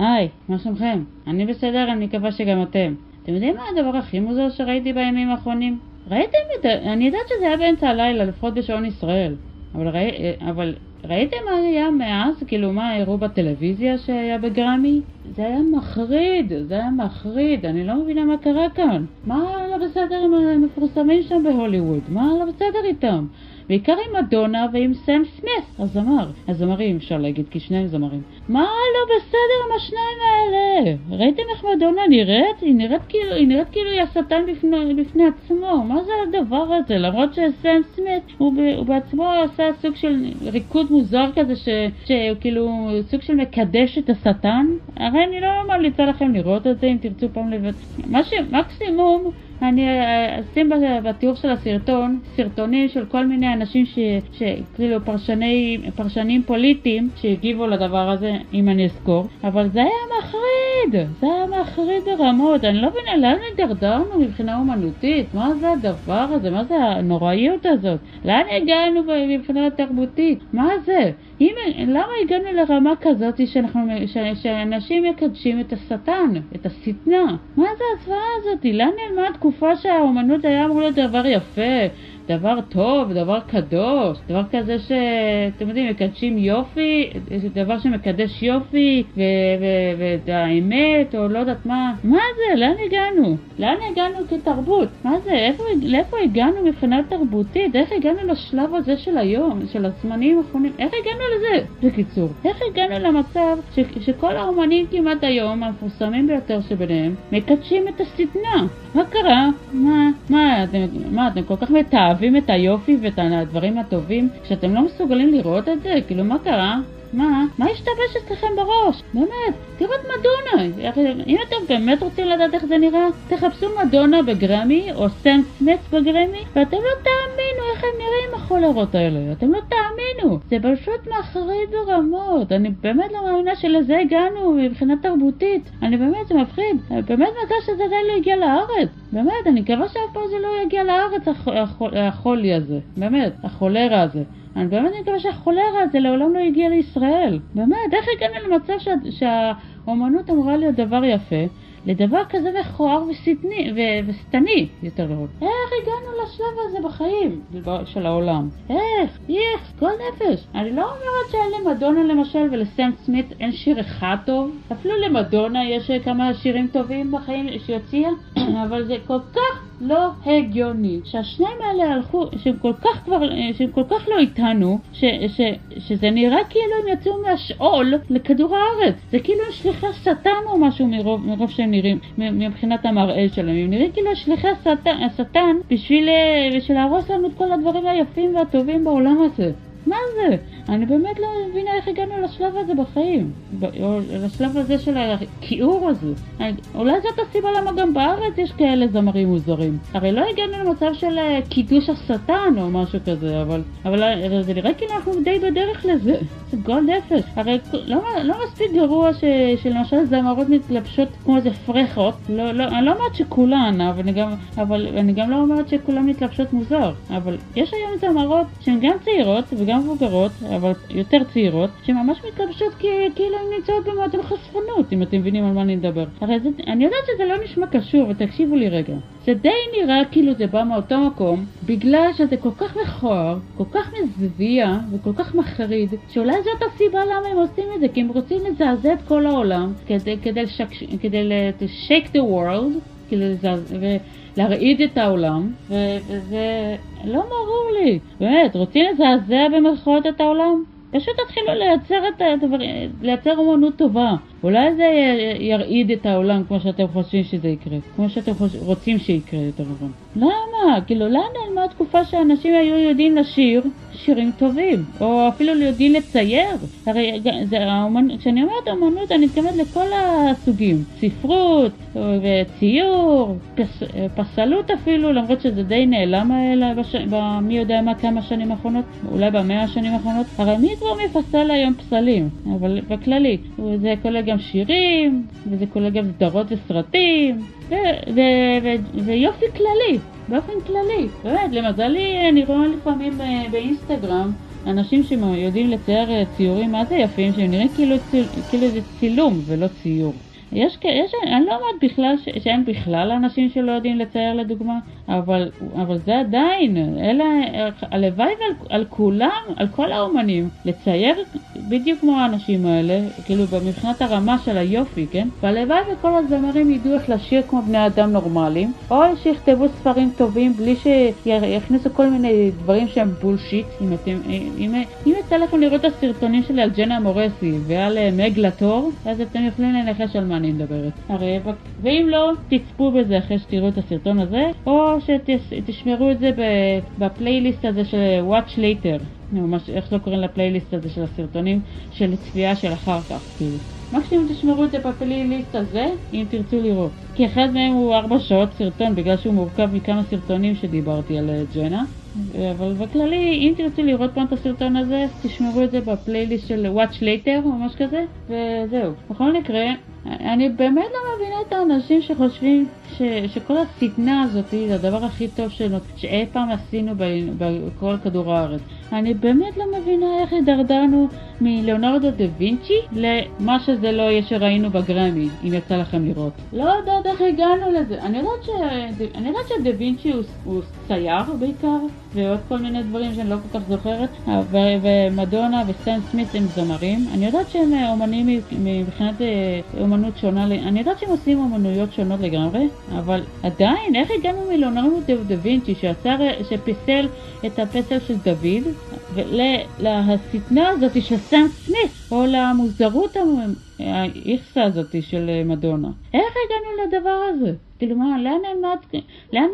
היי, מה שלומכם? אני בסדר, אני מקווה שגם אתם. אתם יודעים מה הדבר הכי מוזר שראיתי בימים האחרונים? ראיתם את ה... אני יודעת שזה היה באמצע הלילה, לפחות בשעון ישראל. אבל, ראי... אבל ראיתם מה היה מאז? כאילו, מה הראו בטלוויזיה שהיה בגרמי? זה היה מחריד, זה היה מחריד, אני לא מבינה מה קרה כאן. מה לא בסדר עם המפורסמים שם בהוליווד? מה לא בסדר איתם? בעיקר עם מדונה ועם סם סמית, הזמר. הזמרים אפשר להגיד, כי שניהם זמרים. מה לא בסדר עם השניים האלה? ראיתם איך מדונה נראית? היא נראית כאילו היא, נראית כאילו היא השטן בפני, בפני עצמו. מה זה הדבר הזה? למרות שסם סמית הוא, הוא בעצמו עושה סוג של ריקוד מוזר כזה, ש, שכאילו סוג של מקדש את השטן. הרי אני לא ממליצה לכם לראות את זה אם תרצו פעם לבד. מה שמקסימום אני אה, אשים בתיאור של הסרטון סרטונים של כל מיני אנשים שכאילו פרשני, פרשנים פוליטיים שהגיבו לדבר הזה, אם אני אזכור, אבל זה היה מחריד, זה היה מחריד ברמות, אני לא מבינה לאן הידרדרנו מבחינה אומנותית, מה זה הדבר הזה, מה זה הנוראיות הזאת, לאן הגענו מבחינה תרבותית, מה זה? אם, למה הגענו לרמה כזאת שאנחנו, ש, שאנשים מקדשים את השטן, את השטנה? מה זה הזוועה הזאת? לאן נעלמה התקופה שהאומנות היה אמור להיות דבר יפה, דבר טוב, דבר קדוש, דבר כזה שאתם יודעים, מקדשים יופי, דבר שמקדש יופי ואת האמת, או לא יודעת מה. מה זה? לאן הגענו? לאן הגענו כתרבות? מה זה? איפה, לאיפה הגענו מבחינה תרבותית? איך הגענו לשלב הזה של היום, של הזמנים האחרונים? איך הגענו לזה? בקיצור, איך הגענו למצב ש, שכל האומנים כמעט היום, המפורסמים ביותר שביניהם, מקדשים את השטנה? מה קרה? מה, מה, אתם, מה, אתם כל כך מתאהבים? אוהבים את היופי ואת הדברים הטובים, שאתם לא מסוגלים לראות את זה? כאילו, מה קרה? מה? מה השתבש אצלכם בראש? באמת, תראו את מדונה. אם אתם באמת רוצים לדעת איך זה נראה, תחפשו מדונה בגרמי או סם סמית בגרמי, ואתם לא תאמינו איך הם נראים החולרות האלה. אתם לא תאמינו. זה פשוט מחריד ברמות. אני באמת לא מאמינה שלזה הגענו מבחינה תרבותית. אני באמת, זה מפחיד. באמת מזל שזה עדיין לא הגיע לארץ. באמת, אני מקווה שאף פעם זה לא יגיע לארץ, החולי הזה. באמת, החולרה הזה. אני באמת מקווה שהחולרה הזה לעולם לא יגיע לישראל. באמת, איך הגענו למצב שה, שהאומנות אמורה להיות דבר יפה, לדבר כזה מכוער ושטני, ושטני, יותר נכון. איך הגענו לשלב הזה בחיים של העולם? איך? איך? כל נפש. אני לא אומרת שאין למדונה למשל ולסם סמית אין שיר אחד טוב. אפילו למדונה יש כמה שירים טובים בחיים שהיא הוציאה, אבל זה כל כך לא הגיוני שהשניים האלה הלכו, שהם כל כך כבר, שהם כל כך לא איתנו, ש, ש, שזה נראה כאילו הם יצאו מהשאול לכדור הארץ. זה כאילו הם שליחי השטן או משהו מרוב, מרוב שהם נראים, מבחינת המראה שלהם. הם נראים כאילו שליחי השטן, בשביל, בשביל להרוס לנו את כל הדברים היפים והטובים בעולם הזה. מה זה? אני באמת לא מבינה איך הגענו לשלב הזה בחיים, או לשלב הזה של הכיעור הזה. אולי זאת הסיבה למה גם בארץ יש כאלה זמרים מוזרים. הרי לא הגענו למצב של אה, קידוש השטן או משהו כזה, אבל, אבל אה, זה נראה כאילו אנחנו די בדרך לזה. זה גול נפש. הרי לא, לא מספיק גרוע ש, שלמשל זמרות מתלבשות כמו איזה פרחות. לא, לא, אני לא אומרת שכולן, אבל אני, גם, אבל אני גם לא אומרת שכולן מתלבשות מוזר. אבל יש היום זמרות שהן גם צעירות וגם מבוגרות. אבל יותר צעירות, שממש מתלבשות כאילו הן נמצאות במועדון חשפנות, אם אתם מבינים על מה אני מדבר. הרי זה, אני יודעת שזה לא נשמע קשור, ותקשיבו לי רגע. זה די נראה כאילו זה בא מאותו מקום, בגלל שזה כל כך מכוער, כל כך מזוויע וכל כך מחריד, שאולי זאת הסיבה למה הם עושים את זה, כי הם רוצים לזעזע את כל העולם, כדי, כדי, לשק, כדי to shake the world, כאילו לזעזע, להרעיד את העולם, וזה לא ברור לי. באמת, רוצים לזעזע במרכאות את העולם? פשוט תתחילו לייצר את הדברים, לייצר אומנות טובה. אולי זה ירעיד את העולם כמו שאתם חושבים שזה יקרה, כמו שאתם חוש... רוצים שיקרה יותר נכון. למה? כאילו, לאן נעלמה התקופה שאנשים היו יודעים לשיר שירים טובים, או אפילו יודעים לצייר? הרי האומנ... כשאני אומרת אומנות, אני מתכוונת לכל הסוגים, ספרות, וציור, פס... פסלות אפילו, למרות שזה די נעלם בש... במי יודע מה כמה שנים האחרונות, אולי במאה השנים האחרונות, הרי מי כבר מפסל היום פסלים? אבל בכללי, זה כולל גם שירים, וזה כולל גם סדרות וסרטים, ויופי כללי, באופן כללי. באמת, למזלי, אני רואה לפעמים באינסטגרם אנשים שיודעים לצייר אה, ציורים מה זה יפים, שהם נראים כאילו, כאילו זה צילום ולא ציור. יש, יש, אני לא אומרת בכלל ש, שאין בכלל אנשים שלא יודעים לצייר לדוגמה, אבל, אבל זה עדיין, אלה, הלוואי על, על כולם, על כל האומנים, לצייר בדיוק כמו האנשים האלה, כאילו מבחינת הרמה של היופי, כן? והלוואי וכל הזמרים ידעו איך לשיר כמו בני אדם נורמליים, או שיכתבו ספרים טובים בלי שיכניסו כל מיני דברים שהם בולשיט. אם, אתם, אם, אם יצא לכם לראות את הסרטונים שלי על ג'נה מורסי ועל אה, מגלטור, אז אתם יכולים לנחש על מה אני מדברת. הרי, ואם לא, תצפו בזה אחרי שתראו את הסרטון הזה, או שתשמרו את זה בפלייליסט הזה של Watch Later. ממש, איך לא קוראים לפלייליסט הזה של הסרטונים של צפייה של אחר כך, כאילו. מקסימום תשמרו את זה בפלייליסט הזה, אם תרצו לראות. כי אחד מהם הוא ארבע שעות סרטון, בגלל שהוא מורכב מכמה סרטונים שדיברתי על אה, ג'נה. אבל בכללי, אם תרצו לראות פעם את הסרטון הזה, תשמרו את זה בפלייליסט של Watch Later או משהו כזה, וזהו. בכל מקרה, אני באמת לא מבינה את האנשים שחושבים ש, שכל השטנה הזאת זה הדבר הכי טוב שנות, שאי פעם עשינו בכל כדור הארץ. אני באמת לא מבינה איך הידרדרנו מליאונרדו דה וינצ'י למה שזה לא יהיה שראינו בגרמי, אם יצא לכם לראות. לא יודעת איך הגענו לזה. אני יודעת, ש... אני יודעת שדה וינצ'י הוא, הוא צייר בעיקר, ועוד כל מיני דברים שאני לא כל כך זוכרת, ו... ומדונה וסטן סמית הם זמרים. אני יודעת שהם אומנים מבחינת אה, אומנות שונה, אני יודעת שהם עושים אומנויות שונות לגמרי, אבל עדיין, איך הגענו מליאונרדו דה וינצ'י שפיסל את הפסל של דוד, ולשטנה הזאת של סם סמית, או למוזרות האיכסה הזאת של מדונה. איך הגענו לדבר הזה? כאילו מה, לאן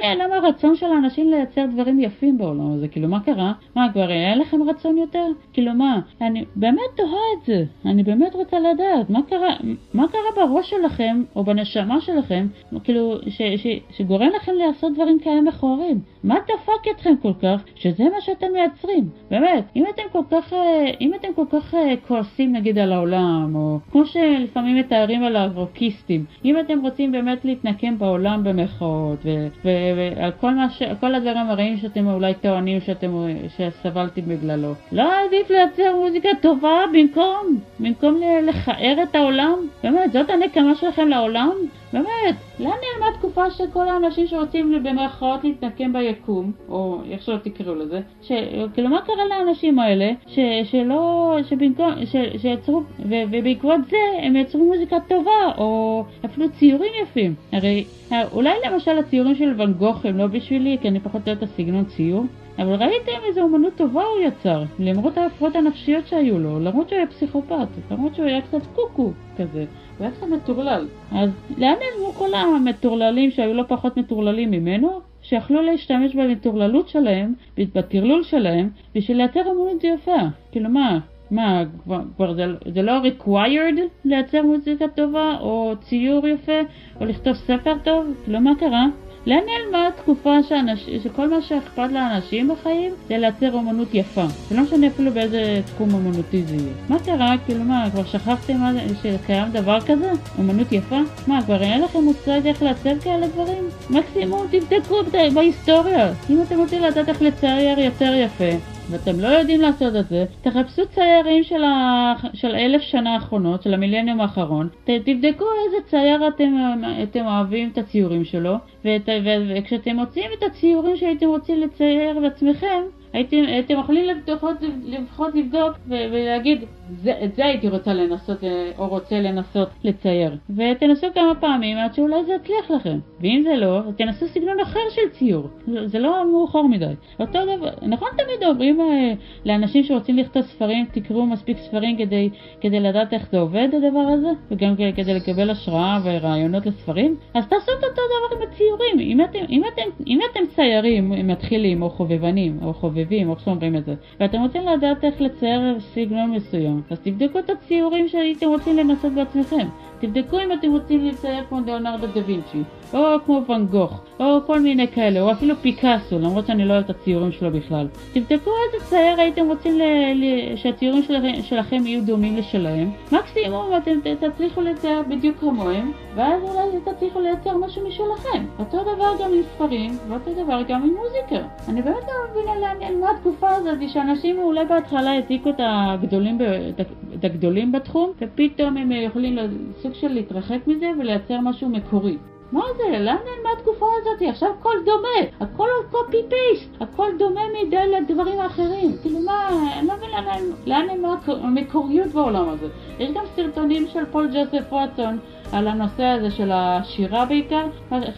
נעלם, הרצון של האנשים לייצר דברים יפים בעולם הזה? כאילו מה קרה? מה, כבר אין לכם רצון יותר? כאילו מה, אני באמת תוהה את זה, אני באמת רוצה לדעת, מה קרה, מה קרה בראש שלכם, או בנשמה שלכם, כאילו, ש, ש, שגורם לכם לעשות דברים כאלה מכוערים? מה דפק אתכם כל כך, שזה מה שאתם מייצרים? באמת, אם אתם כל כך, אה, אם אתם כל כך אה, כועסים נגיד על העולם, או כמו שלפעמים מתארים על הרוקיסטים, אם אתם רוצים באמת להתנקם בעולם במחאות ועל כל, ש... כל הדברים הרעים שאתם אולי טוענים שאתם... שסבלתם בגללו. לא עדיף לייצר מוזיקה טובה במקום, במקום לכער את העולם? באמת, זאת הנקמה שלכם לעולם? באמת, לאן נעלמה תקופה של כל האנשים שרוצים במרכאות להתנקם ביקום, או איך שלא תקראו לזה, ש... כאילו מה קרה לאנשים האלה, ש... שלא, שבמקום, ש... שיצרו, ו... ובעקבות זה הם יצרו מוזיקה טובה, או אפילו ציורים יפים. הרי אולי למשל הציורים של ואן גוך הם לא בשבילי, כי אני פחות אוהבת את הסגנון ציור, אבל ראיתם איזה אומנות טובה הוא יצר, למרות ההפרעות הנפשיות שהיו לו, למרות שהוא היה פסיכופת, למרות שהוא היה קצת קוקו כזה. הוא היה קצת מטורלל. אז לאן נעלמו כל המטורללים שהיו לא פחות מטורללים ממנו? שיכלו להשתמש במטורללות שלהם, בטרלול שלהם, בשביל לייצר אמנות יפה. כאילו מה, מה, כבר, כבר זה, זה לא required לייצר מוזיקה טובה, או ציור יפה, או לכתוב ספר טוב? כאילו מה קרה? לאן נעלמה התקופה שאנש... שכל מה שאכפת לאנשים בחיים זה לייצר אומנות יפה? ולא משנה אפילו באיזה תחום אומנותי זה יהיה. מה קרה? כאילו מה, כבר שכחתם. שקיים דבר כזה? אומנות יפה? מה, כבר אין לכם מושג איך לעצב כאלה דברים? מקסימום תבדקו בהיסטוריה. אם אתם רוצים לדעת איך לצייר יותר יפה, ואתם לא יודעים לעשות את זה, תחפשו ציירים של, ה... של אלף שנה האחרונות, של המילניום האחרון, ת... תבדקו איזה צייר אתם, אתם אוהבים את הציורים שלו, ואת... ו... וכשאתם מוצאים את הציורים שהייתם רוצים לצייר בעצמכם, הייתם, הייתם יכולים לפחות, לפחות לבדוק ולהגיד זה, את זה הייתי רוצה לנסות או רוצה לנסות לצייר. ותנסו כמה פעמים עד שאולי זה יצליח לכם. ואם זה לא, תנסו סגנון אחר של ציור. זה לא מאוחר מדי. אותו דבר, נכון תמיד אומרים אה, לאנשים שרוצים לכתוב ספרים תקראו מספיק ספרים כדי, כדי לדעת איך זה עובד הדבר הזה? וגם כדי לקבל השראה ורעיונות לספרים? אז תעשו את אותו דבר עם הציורים. אם אתם, אם אתם, אם אתם ציירים מתחילים או חובבנים או חובבים חובבים, איך שאומרים את זה, ואתם רוצים לדעת איך לצייר סגנון מסוים, אז תבדקו את הציורים שהייתם רוצים לנסות בעצמכם. תבדקו אם אתם רוצים לצייר כמו ליאונרדו דה וינצ'י, או כמו ואן גוך, או כל מיני כאלה, או אפילו פיקאסו, למרות שאני לא אוהבת את הציורים שלו בכלל. תבדקו איזה צייר הייתם רוצים ל... ל... שהציורים שלכם, שלכם יהיו דומים לשלהם. מקסימום אתם תצליחו לצייר בדיוק כמוהם, ואז אולי תצליחו לייצר משהו משלכם. אותו דבר גם עם ספרים, ואותו דבר גם עם מוזיקה. אני באמת לא מבינה לאן מה התקופה הזאת, שאנשים אולי בהתחלה העתיקו את הגדולים, ב... את הגדולים בתחום, ופתאום הם יכולים סוג של להתרחק מזה ולייצר משהו מקורי. מה זה? לאן נעלמה התקופה הזאת? עכשיו הכל דומה, הכל קופי פייסט, הכל דומה מדי לדברים האחרים. כאילו מה, אני לא מבינה לאן נעלמה המקוריות בעולם הזה. יש גם סרטונים של פול ג'וסף וואטסון על הנושא הזה של השירה בעיקר.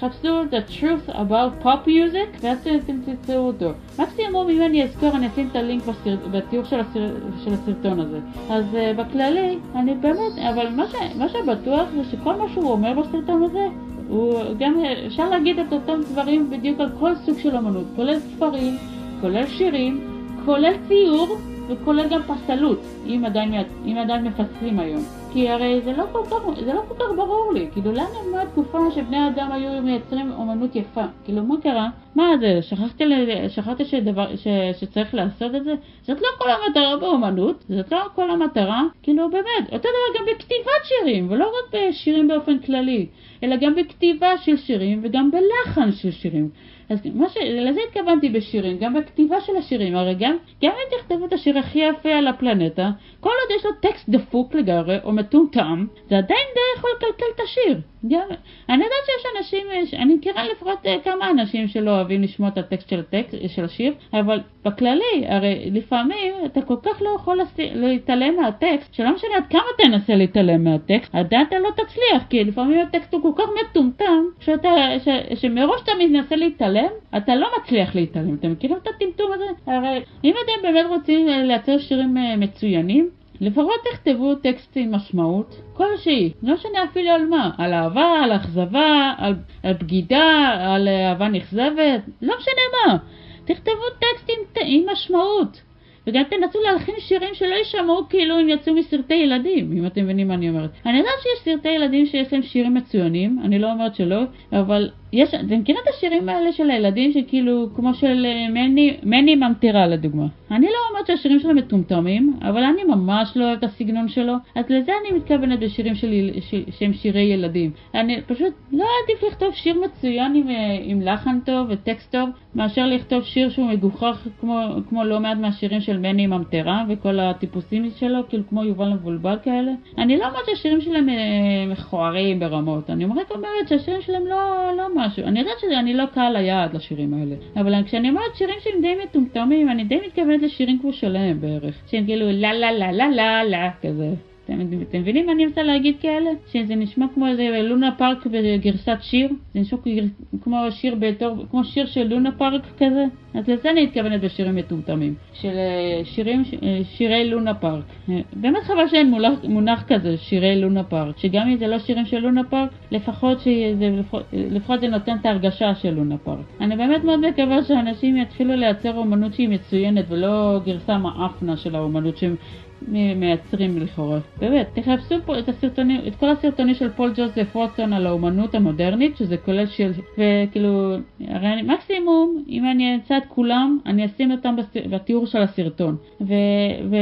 חפשו The Truth About Pop Music ואז אתם תמצאו אותו. מקסימום אם אני אזכור אני אשים את הלינק בסר... בתיאור של, הסר... של הסרטון הזה. אז uh, בכללי, אני באמת, אבל מה, ש... מה שבטוח זה שכל מה שהוא אומר בסרטון הזה הוא גם, אפשר להגיד את אותם דברים בדיוק על כל סוג של אמנות, כולל ספרים, כולל שירים, כולל ציור וכולל גם פסלות, אם עדיין, אם עדיין מפסלים היום. כי הרי זה לא כל כך, זה לא כל כך ברור לי, כאילו לאן נעלמה התקופה שבני אדם היו מייצרים אומנות יפה? כאילו מה קרה? מה זה, שכחתי, שכחתי שדבר, ש, שצריך לעשות את זה? זאת לא כל המטרה באומנות, זאת לא כל המטרה, כאילו באמת, אותו דבר גם בכתיבת שירים, ולא רק בשירים באופן כללי, אלא גם בכתיבה של שירים וגם בלחן של שירים. אז מה ש... לזה התכוונתי בשירים, גם בכתיבה של השירים, הרי גם, גם אם תכתבו את השיר הכי יפה על הפלנטה, כל עוד יש לו טקסט דפוק לגמרי, או מטומטם, זה עדיין די יכול לקלקל את השיר. גם, אני יודעת שיש אנשים, אני מכירה לפחות אה, כמה אנשים שלא אוהבים לשמוע את הטקסט של, הטקסט, של השיר, אבל בכללי, הרי לפעמים אתה כל כך לא יכול להתעלם מהטקסט, שלא משנה עד כמה תנסה להתעלם מהטקסט, עדיין אתה לא תצליח, כי לפעמים הטקסט הוא כל כך מטומטם, שאתה, ש, שמראש אתה מנסה להתעלם, אתה לא מצליח להתעלם. אתם מכירים את הטמטום הזה? הרי אם אתם באמת רוצים אה, לייצר שירים אה, מצוינים, לפחות תכתבו טקסט עם משמעות כלשהי, לא משנה אפילו על מה, על אהבה, על אכזבה, על, על בגידה, על אהבה נכזבת, לא משנה מה. תכתבו טקסט עם, עם משמעות. וגם תנסו להלחין שירים שלא יישמעו כאילו הם יצאו מסרטי ילדים, אם אתם מבינים מה אני אומרת. אני יודעת שיש סרטי ילדים שיש להם שירים מצוינים, אני לא אומרת שלא, אבל יש, אתם מכירים את השירים האלה של הילדים שכאילו, כמו של אה, מני, מני ממטירה לדוגמה. אני לא אומרת שהשירים שלו מטומטמים, אבל אני ממש לא אוהבת את הסגנון שלו, אז לזה אני מתכוונת בשירים שלי, ש, שהם שירי ילדים. אני פשוט לא עדיף לכתוב שיר מצוין עם, אה, עם לחן טוב וטקסט טוב, מאשר לכתוב שיר שהוא מגוחך כמו, כמו לא מעט מהשירים של מני ממטרה וכל הטיפוסים שלו, כאילו כמו יובל מבולבל כאלה. אני לא אומרת שהשירים שלהם אה, מכוערים ברמות, אני רק אומרת שהשירים שלהם לא, לא משהו. אני יודעת שאני לא קהל היעד לשירים האלה, אבל כשאני אומרת שירים שהם די מטומטמים, אני די מתכוונת לשירים כמו שלהם בערך. שהם כאילו לה לה לה לה לה לה כזה. אתם, אתם מבינים מה אני רוצה להגיד כאלה? שזה נשמע כמו איזה לונה פארק בגרסת שיר? זה נשמע כמו שיר בתור, כמו שיר של לונה פארק כזה? אז לזה אני מתכוונת בשירים מטומטמים. של אה, שירים, אה, שירי לונה פארק. אה, באמת חבל שאין מונח, מונח כזה, שירי לונה פארק. שגם אם זה לא שירים של לונה פארק, לפחות, שזה, לפחות, לפחות זה נותן את ההרגשה של לונה פארק. אני באמת מאוד מקווה שאנשים יתחילו לייצר אומנות שהיא מצוינת ולא גרסה מאפנה של האומנות שהם מייצרים לכאורה. באמת, תחפשו פה את הסרטונים, את כל הסרטונים של פול ג'וזף ווטסון על האומנות המודרנית, שזה כולל של, וכאילו, הרי אני, מקסימום, אם אני אמצא את כולם, אני אשים אותם בתיאור של הסרטון. ו, ו,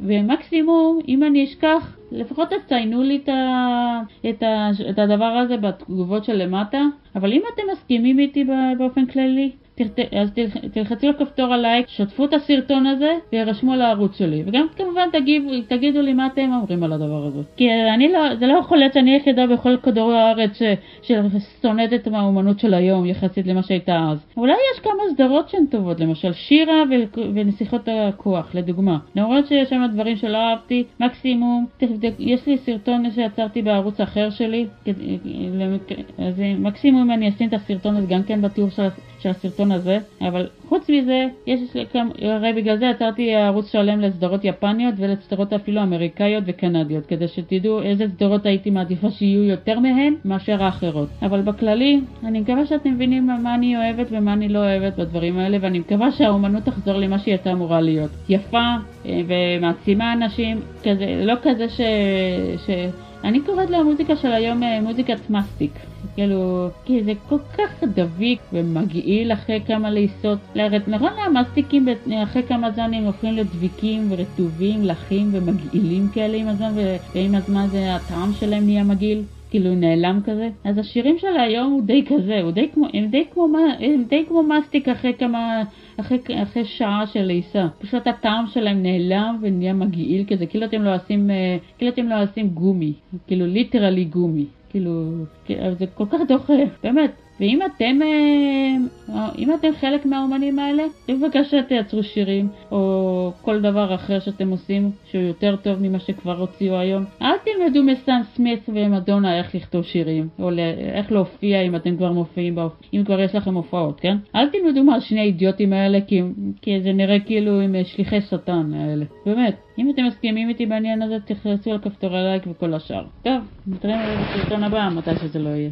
ומקסימום, אם אני אשכח, לפחות תציינו לי את, ה, את, ה, את הדבר הזה בתגובות של למטה, אבל אם אתם מסכימים איתי באופן כללי, אז תלחצו על כפתור הלייק, שתפו את הסרטון הזה וירשמו על הערוץ שלי. וגם כמובן תגיבו, תגידו לי מה אתם אומרים על הדבר הזה. כי אני לא, זה לא יכול להיות שאני היחידה בכל כדור הארץ ששונאת את האומנות של היום יחסית למה שהייתה אז. אולי יש כמה סדרות שהן טובות, למשל שירה ונסיכות הכוח, לדוגמה. למרות שיש שם דברים שלא אהבתי, מקסימום, יש לי סרטון שיצרתי בערוץ אחר שלי, אז מקסימום אני אשים את הסרטון הזה גם כן בתיאור של, של הסרטון הזה, אבל חוץ מזה, יש כמה, הרי בגלל זה יצרתי ערוץ שלם לסדרות יפניות ולסדרות אפילו אמריקאיות וקנדיות, כדי שתדעו איזה סדרות הייתי מעדיפה שיהיו יותר מהן מאשר האחרות. אבל בכללי, אני מקווה שאתם מבינים מה אני אוהבת ומה אני לא אוהבת בדברים האלה, ואני מקווה שהאומנות תחזור למה שהיא הייתה אמורה להיות. יפה אה, ומעצימה אנשים, כזה, לא כזה ש... ש... אני קוראת למוזיקה של היום אה, מוזיקת מסטיק. כאילו, כי זה כל כך דביק ומגעיל אחרי כמה לעיסות. נכון, המסטיקים אחרי כמה זמן הם הופכים לדביקים ורטובים, לחים ומגעילים כאלה עם הזמן, ועם הזמן זה הטעם שלהם נהיה מגעיל. כאילו נעלם כזה. אז השירים של היום הוא די כזה, הוא די כמו, הם די כמו, הם די כמו מסטיק אחרי כמה, אחרי, אחרי שעה של לעיסה. פשוט הטעם שלהם נעלם ונהיה מגעיל כזה, כאילו אתם לא עושים, אה, כאילו אתם לא עושים גומי, כאילו ליטרלי גומי. כאילו, זה כל כך דוחה, באמת. ואם אתם, אה, אם אתם חלק מהאומנים האלה, בבקשה תייצרו שירים, או כל דבר אחר שאתם עושים שהוא יותר טוב ממה שכבר הוציאו היום. אל תלמדו מסן סמית ומדונה איך לכתוב שירים, או איך להופיע אם אתם כבר מופיעים, אם כבר יש לכם הופעות, כן? אל תלמדו מהשני האידיוטים האלה, כי, כי זה נראה כאילו עם שליחי שטן האלה. באמת. אם אתם מסכימים איתי בעניין הזה, תכנסו על כפתורי לייק וכל השאר. טוב, נתראה בסרטון הבא, מתי שזה לא יהיה.